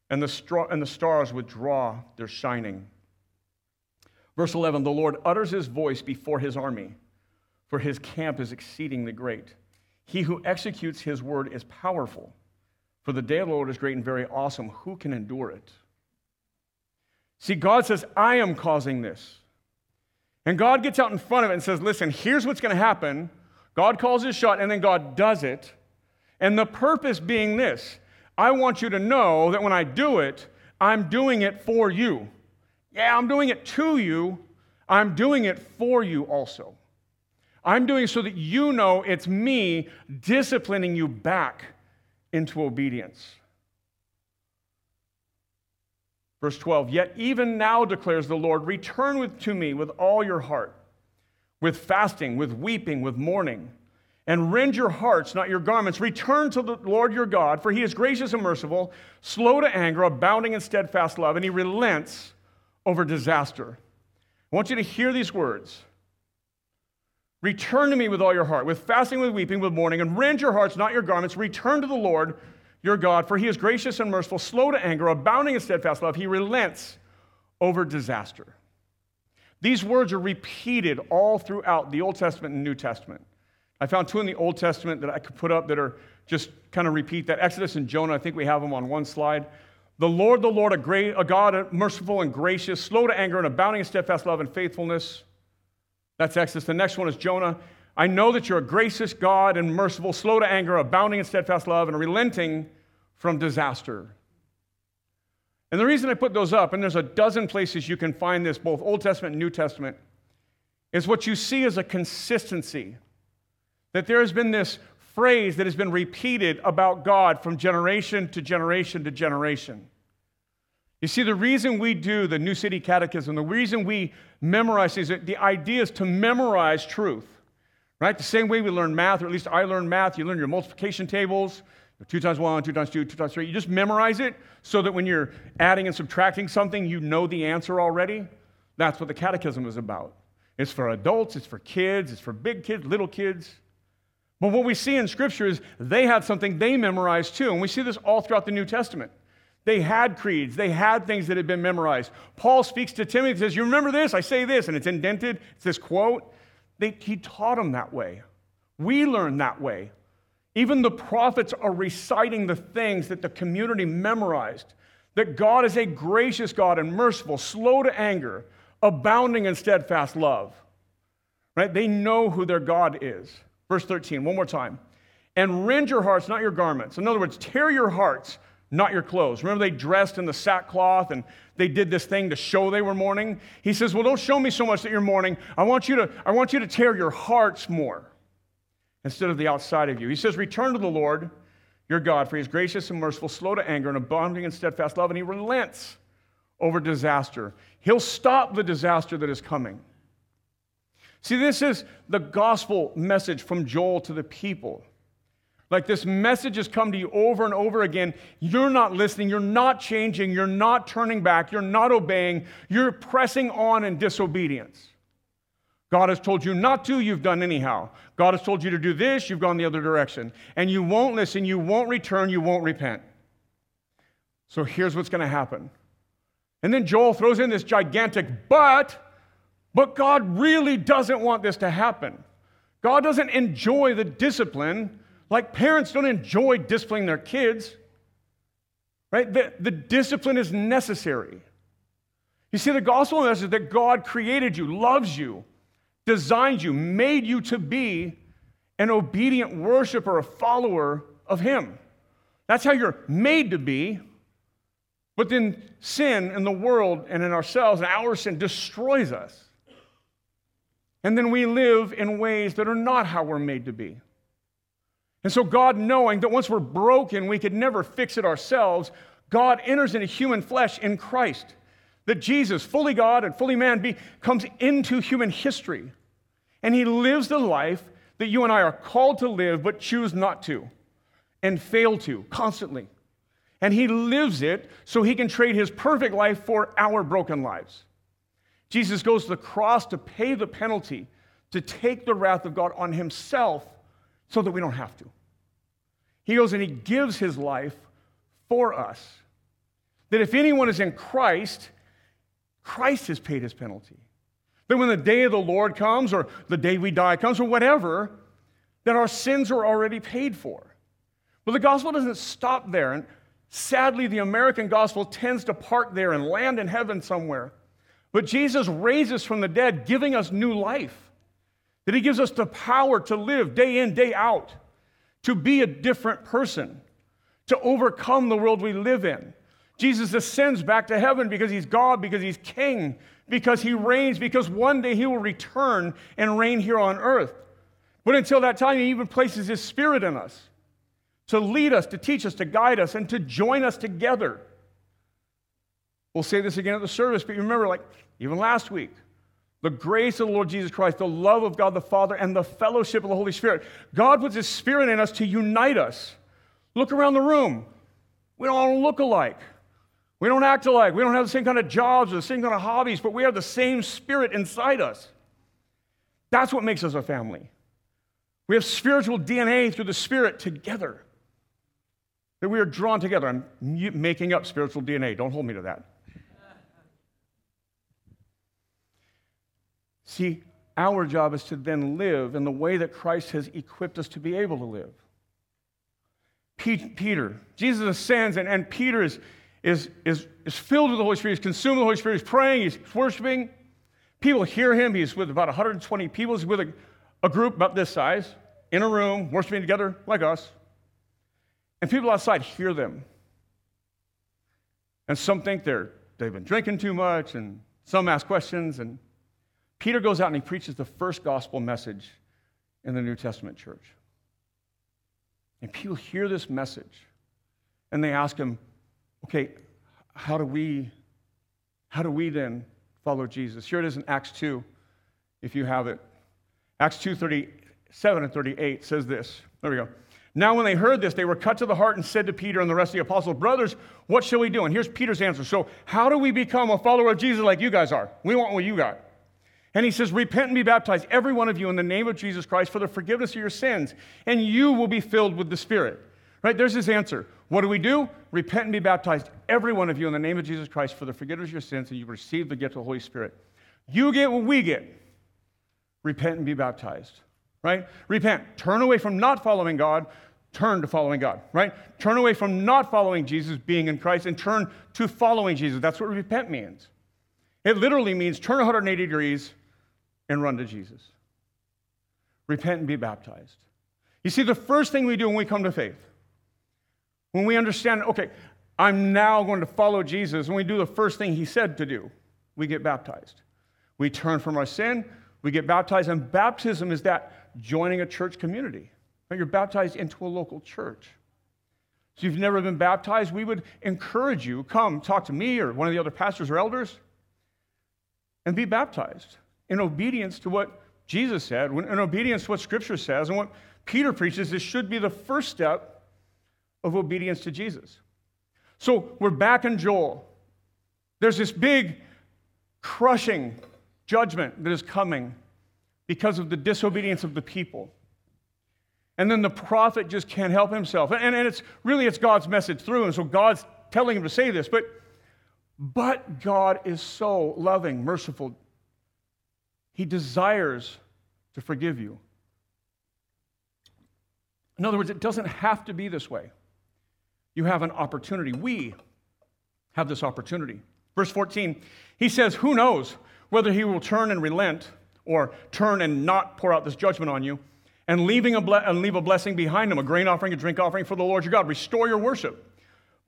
and the, straw, and the stars withdraw their shining. Verse 11 The Lord utters his voice before his army, for his camp is exceedingly great. He who executes his word is powerful. For the day of the Lord is great and very awesome. Who can endure it? See, God says, I am causing this. And God gets out in front of it and says, Listen, here's what's going to happen. God calls his shot, and then God does it. And the purpose being this I want you to know that when I do it, I'm doing it for you. Yeah, I'm doing it to you, I'm doing it for you also. I'm doing it so that you know it's me disciplining you back into obedience. Verse 12, yet even now declares the Lord, return with, to me with all your heart, with fasting, with weeping, with mourning, and rend your hearts, not your garments. Return to the Lord your God, for he is gracious and merciful, slow to anger, abounding in steadfast love, and he relents over disaster. I want you to hear these words. Return to me with all your heart, with fasting, with weeping, with mourning, and rend your hearts, not your garments. Return to the Lord your God, for he is gracious and merciful, slow to anger, abounding in steadfast love. He relents over disaster. These words are repeated all throughout the Old Testament and New Testament. I found two in the Old Testament that I could put up that are just kind of repeat that. Exodus and Jonah, I think we have them on one slide. The Lord, the Lord, a, great, a God merciful and gracious, slow to anger and abounding in steadfast love and faithfulness. That's Exodus. The next one is Jonah. I know that you're a gracious God and merciful, slow to anger, abounding in steadfast love, and relenting from disaster. And the reason I put those up, and there's a dozen places you can find this, both Old Testament and New Testament, is what you see is a consistency. That there has been this phrase that has been repeated about God from generation to generation to generation. You see, the reason we do the New City Catechism, the reason we memorize these, the idea is to memorize truth, right? The same way we learn math, or at least I learned math, you learn your multiplication tables, two times one, two times two, two times three. You just memorize it so that when you're adding and subtracting something, you know the answer already. That's what the catechism is about. It's for adults, it's for kids, it's for big kids, little kids. But what we see in Scripture is they had something they memorized too. And we see this all throughout the New Testament. They had creeds, they had things that had been memorized. Paul speaks to Timothy and says, You remember this? I say this, and it's indented. It's this quote. They, he taught them that way. We learn that way. Even the prophets are reciting the things that the community memorized that God is a gracious God and merciful, slow to anger, abounding in steadfast love. Right? They know who their God is. Verse 13, one more time. And rend your hearts, not your garments. In other words, tear your hearts, not your clothes. Remember, they dressed in the sackcloth and they did this thing to show they were mourning. He says, Well, don't show me so much that you're mourning. I want you to, I want you to tear your hearts more instead of the outside of you. He says, Return to the Lord your God, for he is gracious and merciful, slow to anger, and abounding in steadfast love, and he relents over disaster. He'll stop the disaster that is coming. See, this is the gospel message from Joel to the people. Like this message has come to you over and over again. You're not listening. You're not changing. You're not turning back. You're not obeying. You're pressing on in disobedience. God has told you not to, you've done anyhow. God has told you to do this, you've gone the other direction. And you won't listen, you won't return, you won't repent. So here's what's going to happen. And then Joel throws in this gigantic but but God really doesn't want this to happen. God doesn't enjoy the discipline like parents don't enjoy disciplining their kids. Right? The, the discipline is necessary. You see, the gospel message that God created you, loves you, designed you, made you to be an obedient worshiper, a follower of Him. That's how you're made to be. But then sin in the world and in ourselves and our sin destroys us. And then we live in ways that are not how we're made to be. And so, God, knowing that once we're broken, we could never fix it ourselves, God enters into human flesh in Christ. That Jesus, fully God and fully man, be, comes into human history. And he lives the life that you and I are called to live, but choose not to and fail to constantly. And he lives it so he can trade his perfect life for our broken lives. Jesus goes to the cross to pay the penalty, to take the wrath of God on himself so that we don't have to. He goes and he gives his life for us. That if anyone is in Christ, Christ has paid his penalty. That when the day of the Lord comes, or the day we die comes, or whatever, that our sins are already paid for. But the gospel doesn't stop there. And sadly, the American gospel tends to park there and land in heaven somewhere. But Jesus raises from the dead, giving us new life. That he gives us the power to live day in, day out, to be a different person, to overcome the world we live in. Jesus ascends back to heaven because he's God, because he's king, because he reigns, because one day he will return and reign here on earth. But until that time, he even places his spirit in us to lead us, to teach us, to guide us, and to join us together. We'll say this again at the service, but remember, like even last week, the grace of the Lord Jesus Christ, the love of God the Father, and the fellowship of the Holy Spirit. God puts His Spirit in us to unite us. Look around the room. We don't all look alike. We don't act alike. We don't have the same kind of jobs or the same kind of hobbies, but we have the same Spirit inside us. That's what makes us a family. We have spiritual DNA through the Spirit together. That we are drawn together. I'm making up spiritual DNA. Don't hold me to that. See, our job is to then live in the way that Christ has equipped us to be able to live. Peter, Jesus ascends, and, and Peter is, is, is, is filled with the Holy Spirit. He's consumed with the Holy Spirit. He's praying, he's worshiping. People hear him. He's with about 120 people. He's with a, a group about this size in a room, worshiping together like us. And people outside hear them. And some think they're, they've been drinking too much, and some ask questions. And Peter goes out and he preaches the first gospel message in the New Testament church. And people hear this message and they ask him, okay, how do we how do we then follow Jesus? Here it is in Acts 2, if you have it. Acts 2, 37 and 38 says this. There we go. Now, when they heard this, they were cut to the heart and said to Peter and the rest of the apostles, Brothers, what shall we do? And here's Peter's answer. So, how do we become a follower of Jesus like you guys are? We want what you got. And he says, Repent and be baptized, every one of you, in the name of Jesus Christ for the forgiveness of your sins, and you will be filled with the Spirit. Right? There's his answer. What do we do? Repent and be baptized, every one of you, in the name of Jesus Christ for the forgiveness of your sins, and you receive the gift of the Holy Spirit. You get what we get. Repent and be baptized. Right? Repent. Turn away from not following God, turn to following God. Right? Turn away from not following Jesus, being in Christ, and turn to following Jesus. That's what repent means. It literally means turn 180 degrees and run to Jesus. Repent and be baptized. You see, the first thing we do when we come to faith, when we understand, okay, I'm now going to follow Jesus, and we do the first thing he said to do, we get baptized. We turn from our sin, we get baptized, and baptism is that joining a church community. You're baptized into a local church. So if you've never been baptized, we would encourage you, come talk to me or one of the other pastors or elders and be baptized in obedience to what Jesus said, in obedience to what Scripture says, and what Peter preaches, this should be the first step of obedience to Jesus. So we're back in Joel. There's this big, crushing judgment that is coming because of the disobedience of the people. And then the prophet just can't help himself. And, and it's really it's God's message through. And so God's telling him to say this, but but God is so loving, merciful, he desires to forgive you. In other words, it doesn't have to be this way. You have an opportunity. We have this opportunity. Verse 14, he says, Who knows whether he will turn and relent or turn and not pour out this judgment on you and, leaving a ble- and leave a blessing behind him, a grain offering, a drink offering for the Lord your God. Restore your worship.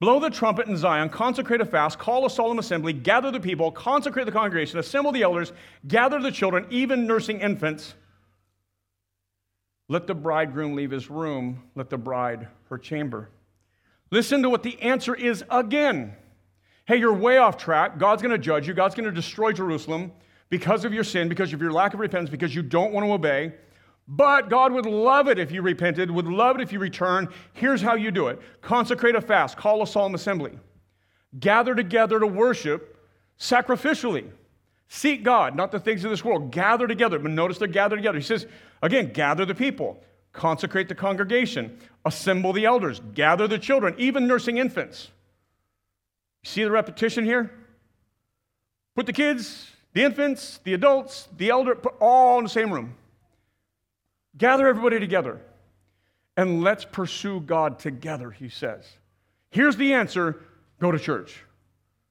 Blow the trumpet in Zion, consecrate a fast, call a solemn assembly, gather the people, consecrate the congregation, assemble the elders, gather the children, even nursing infants. Let the bridegroom leave his room, let the bride her chamber. Listen to what the answer is again. Hey, you're way off track. God's going to judge you. God's going to destroy Jerusalem because of your sin, because of your lack of repentance, because you don't want to obey. But God would love it if you repented, would love it if you return. Here's how you do it consecrate a fast, call a solemn assembly, gather together to worship sacrificially. Seek God, not the things of this world. Gather together. But notice they're gathered together. He says, again, gather the people, consecrate the congregation, assemble the elders, gather the children, even nursing infants. See the repetition here? Put the kids, the infants, the adults, the elder, put all in the same room. Gather everybody together. and let's pursue God together, he says. Here's the answer go to church.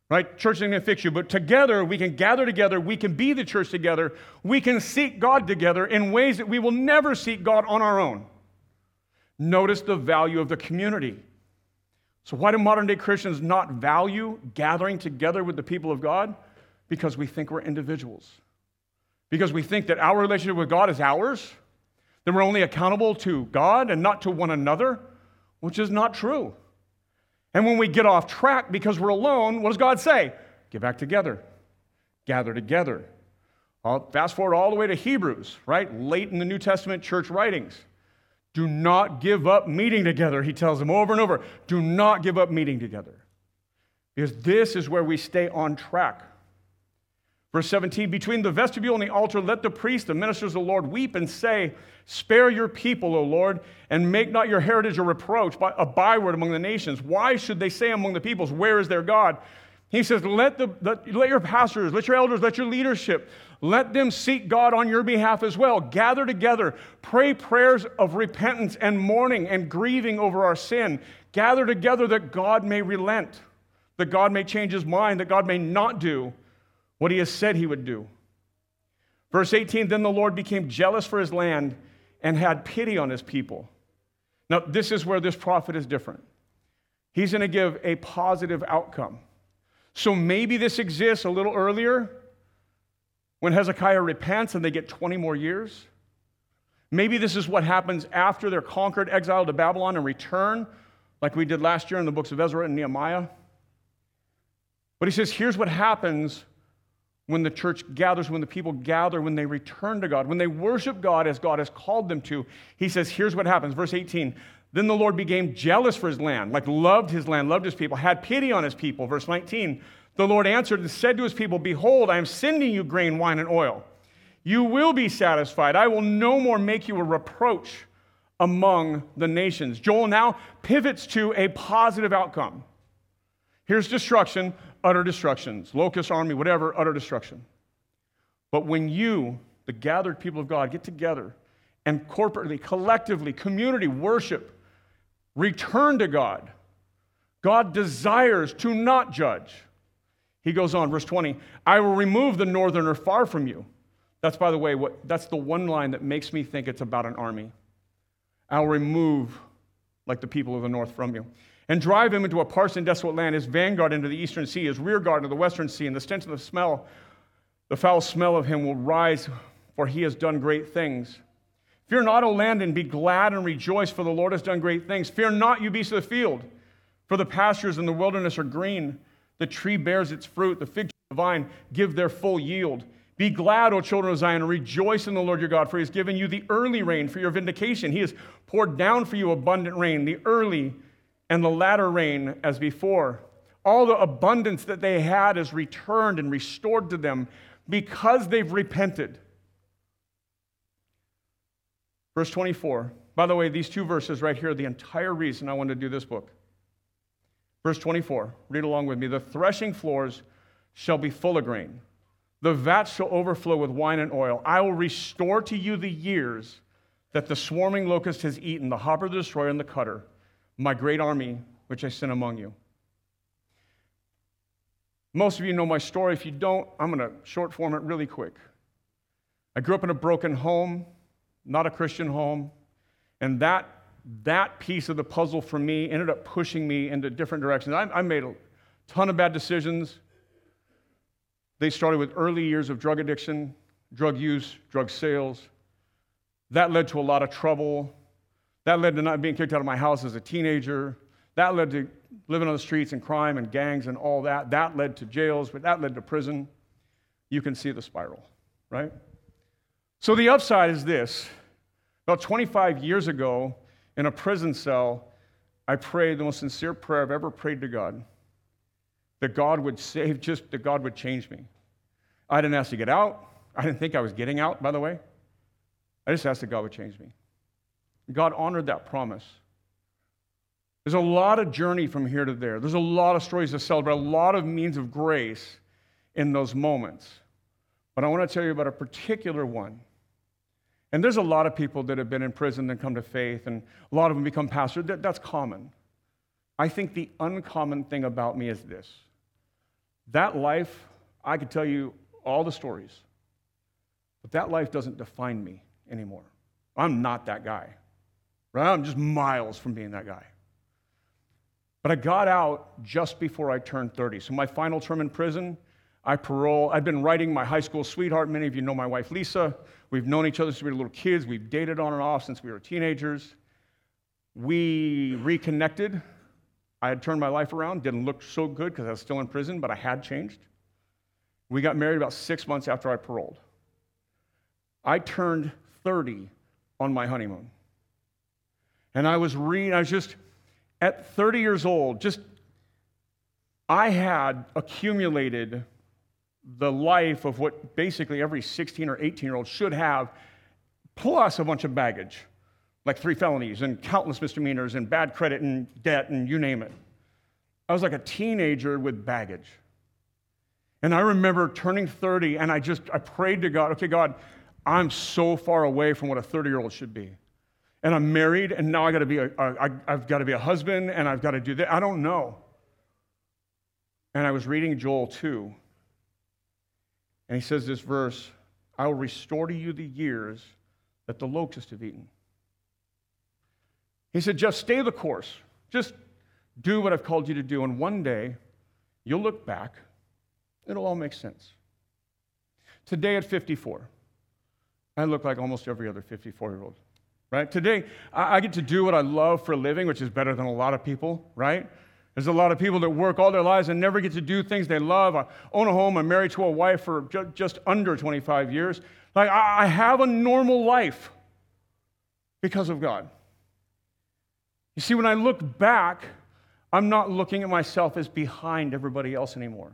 Right? Church isn't going to fix you, but together we can gather together, we can be the church together, we can seek God together in ways that we will never seek God on our own. Notice the value of the community. So, why do modern day Christians not value gathering together with the people of God? Because we think we're individuals. Because we think that our relationship with God is ours, then we're only accountable to God and not to one another, which is not true. And when we get off track because we're alone, what does God say? Get back together, gather together. I'll fast forward all the way to Hebrews, right? Late in the New Testament church writings. Do not give up meeting together, he tells them over and over. Do not give up meeting together. Because this is where we stay on track. Verse 17, between the vestibule and the altar, let the priests, the ministers of the Lord, weep and say, Spare your people, O Lord, and make not your heritage a reproach, a byword among the nations. Why should they say among the peoples, Where is their God? He says, let, the, let your pastors, let your elders, let your leadership, let them seek God on your behalf as well. Gather together, pray prayers of repentance and mourning and grieving over our sin. Gather together that God may relent, that God may change his mind, that God may not do what he has said he would do. Verse 18 Then the Lord became jealous for his land and had pity on his people. Now, this is where this prophet is different. He's going to give a positive outcome. So maybe this exists a little earlier when Hezekiah repents and they get 20 more years. Maybe this is what happens after they're conquered, exiled to Babylon, and return, like we did last year in the books of Ezra and Nehemiah. But he says, here's what happens when the church gathers, when the people gather, when they return to God, when they worship God as God has called them to, he says, here's what happens. Verse 18 Then the Lord became jealous for his land, like loved his land, loved his people, had pity on his people. Verse 19 The Lord answered and said to his people, Behold, I am sending you grain, wine, and oil. You will be satisfied. I will no more make you a reproach among the nations. Joel now pivots to a positive outcome. Here's destruction, utter destructions, locust army, whatever, utter destruction. But when you, the gathered people of God, get together and corporately, collectively, community worship, return to God, God desires to not judge. He goes on, verse 20, I will remove the northerner far from you. That's, by the way, what, that's the one line that makes me think it's about an army. I'll remove, like the people of the north, from you and drive him into a parched and desolate land, his vanguard into the eastern sea, his rear guard into the western sea, and the stench of the smell, the foul smell of him will rise, for he has done great things. Fear not, O land, and be glad and rejoice, for the Lord has done great things. Fear not, you beasts of the field, for the pastures in the wilderness are green. The tree bears its fruit, the fig tree and the vine give their full yield. Be glad, O children of Zion, and rejoice in the Lord your God, for he has given you the early rain for your vindication. He has poured down for you abundant rain, the early and the latter rain as before. All the abundance that they had is returned and restored to them because they've repented. Verse 24. By the way, these two verses right here are the entire reason I wanted to do this book. Verse 24, read along with me. The threshing floors shall be full of grain, the vats shall overflow with wine and oil. I will restore to you the years that the swarming locust has eaten, the hopper, the destroyer, and the cutter my great army which I sent among you. Most of you know my story. If you don't, I'm going to short form it really quick. I grew up in a broken home, not a Christian home, and that, that piece of the puzzle for me ended up pushing me into different directions. I, I made a ton of bad decisions. They started with early years of drug addiction, drug use, drug sales. That led to a lot of trouble, that led to not being kicked out of my house as a teenager. That led to living on the streets and crime and gangs and all that. That led to jails, but that led to prison. You can see the spiral, right? So the upside is this. About 25 years ago, in a prison cell, I prayed the most sincere prayer I've ever prayed to God that God would save, just that God would change me. I didn't ask to get out. I didn't think I was getting out, by the way. I just asked that God would change me. God honored that promise. There's a lot of journey from here to there. There's a lot of stories to celebrate, a lot of means of grace in those moments. But I want to tell you about a particular one. And there's a lot of people that have been in prison and come to faith, and a lot of them become pastors. That's common. I think the uncommon thing about me is this that life, I could tell you all the stories, but that life doesn't define me anymore. I'm not that guy. Right? I'm just miles from being that guy. But I got out just before I turned 30. So my final term in prison, I parole. I've been writing my high school sweetheart. Many of you know my wife, Lisa. We've known each other since we were little kids. We've dated on and off since we were teenagers. We reconnected. I had turned my life around. Didn't look so good because I was still in prison, but I had changed. We got married about six months after I paroled. I turned 30 on my honeymoon. And I was reading, I was just at 30 years old, just I had accumulated the life of what basically every 16 or 18 year old should have, plus a bunch of baggage, like three felonies and countless misdemeanors and bad credit and debt and you name it. I was like a teenager with baggage. And I remember turning 30 and I just I prayed to God, okay, God, I'm so far away from what a 30 year old should be. And I'm married, and now I got to be a, a, I've got to be a husband, and I've got to do that. I don't know. And I was reading Joel 2, and he says this verse I will restore to you the years that the locusts have eaten. He said, just stay the course. Just do what I've called you to do. And one day, you'll look back, it'll all make sense. Today at 54, I look like almost every other 54 year old, right? Today, I get to do what I love for a living, which is better than a lot of people, right? There's a lot of people that work all their lives and never get to do things they love. I own a home. I'm married to a wife for ju- just under 25 years. Like, I have a normal life because of God. You see, when I look back, I'm not looking at myself as behind everybody else anymore.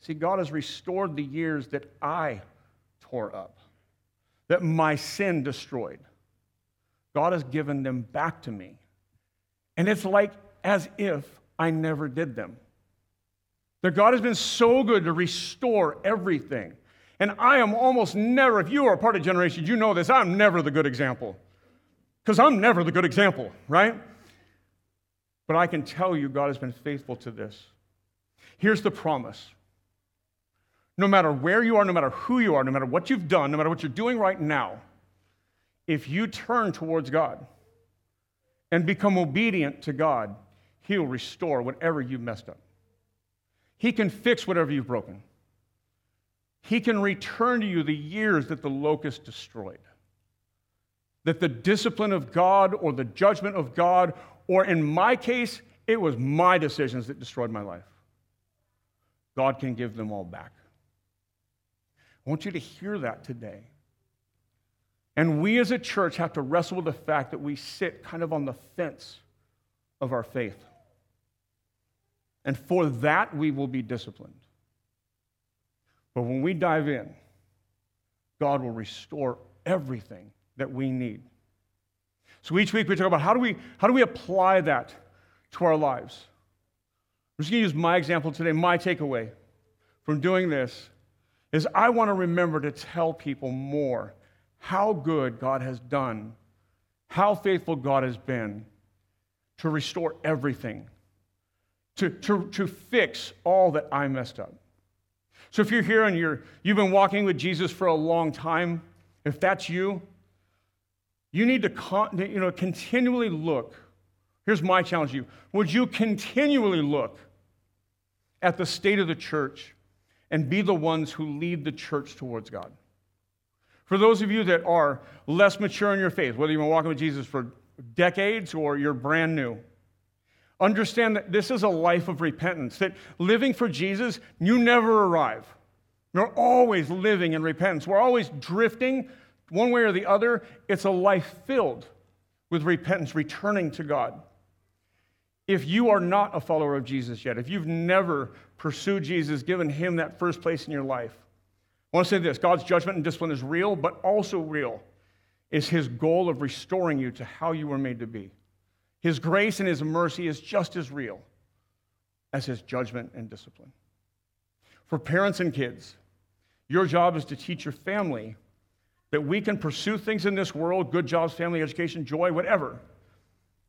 See, God has restored the years that I tore up, that my sin destroyed. God has given them back to me. And it's like as if I never did them. That God has been so good to restore everything. And I am almost never, if you are a part of generation, you know this, I'm never the good example. Because I'm never the good example, right? But I can tell you, God has been faithful to this. Here's the promise no matter where you are, no matter who you are, no matter what you've done, no matter what you're doing right now, if you turn towards God and become obedient to God, He'll restore whatever you've messed up. He can fix whatever you've broken. He can return to you the years that the locust destroyed. That the discipline of God or the judgment of God, or in my case, it was my decisions that destroyed my life. God can give them all back. I want you to hear that today. And we as a church have to wrestle with the fact that we sit kind of on the fence of our faith. And for that, we will be disciplined. But when we dive in, God will restore everything that we need. So each week we talk about how do we, how do we apply that to our lives? I'm just going to use my example today. My takeaway from doing this is I want to remember to tell people more how good God has done, how faithful God has been to restore everything to, to, to fix all that I messed up. So if you're here and you're, you've been walking with Jesus for a long time, if that's you, you need to con- you know, continually look. Here's my challenge to you Would you continually look at the state of the church and be the ones who lead the church towards God? For those of you that are less mature in your faith, whether you've been walking with Jesus for decades or you're brand new, Understand that this is a life of repentance, that living for Jesus, you never arrive. You're always living in repentance. We're always drifting one way or the other. It's a life filled with repentance, returning to God. If you are not a follower of Jesus yet, if you've never pursued Jesus, given him that first place in your life, I want to say this God's judgment and discipline is real, but also real is his goal of restoring you to how you were made to be. His grace and His mercy is just as real as His judgment and discipline. For parents and kids, your job is to teach your family that we can pursue things in this world good jobs, family, education, joy, whatever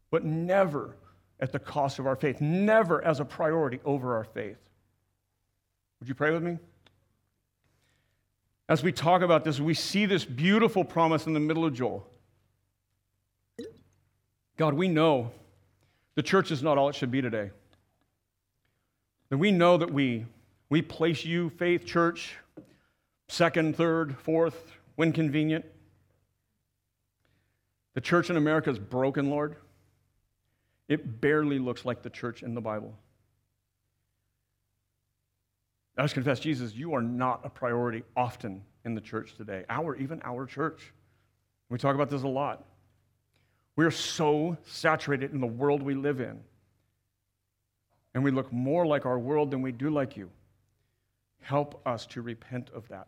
but never at the cost of our faith, never as a priority over our faith. Would you pray with me? As we talk about this, we see this beautiful promise in the middle of Joel. God, we know the church is not all it should be today. And we know that we, we place you, faith, church, second, third, fourth, when convenient. The church in America is broken, Lord. It barely looks like the church in the Bible. I just confess, Jesus, you are not a priority often in the church today, our, even our church. We talk about this a lot. We are so saturated in the world we live in. And we look more like our world than we do like you. Help us to repent of that.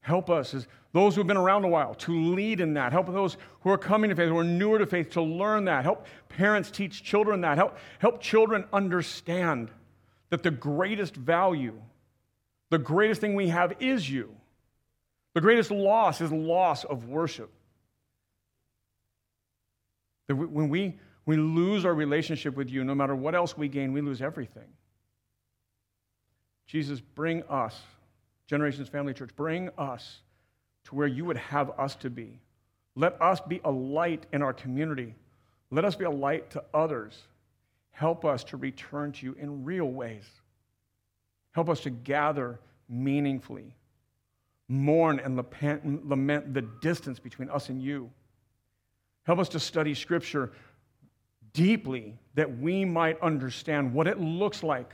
Help us, as those who have been around a while, to lead in that. Help those who are coming to faith, who are newer to faith, to learn that. Help parents teach children that. Help, help children understand that the greatest value, the greatest thing we have is you. The greatest loss is loss of worship. That when we, we lose our relationship with you, no matter what else we gain, we lose everything. Jesus, bring us Generations Family Church, bring us to where you would have us to be. Let us be a light in our community. Let us be a light to others. Help us to return to you in real ways. Help us to gather meaningfully, mourn and lament the distance between us and you. Help us to study Scripture deeply that we might understand what it looks like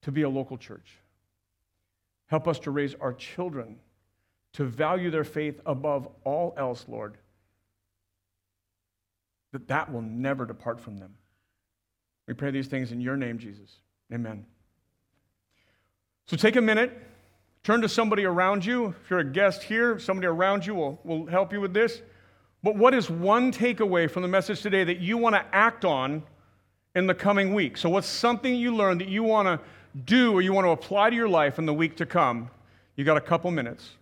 to be a local church. Help us to raise our children to value their faith above all else, Lord. That that will never depart from them. We pray these things in your name, Jesus. Amen. So take a minute, turn to somebody around you. If you're a guest here, somebody around you will, will help you with this. But what is one takeaway from the message today that you want to act on in the coming week? So, what's something you learned that you want to do or you want to apply to your life in the week to come, you got a couple minutes.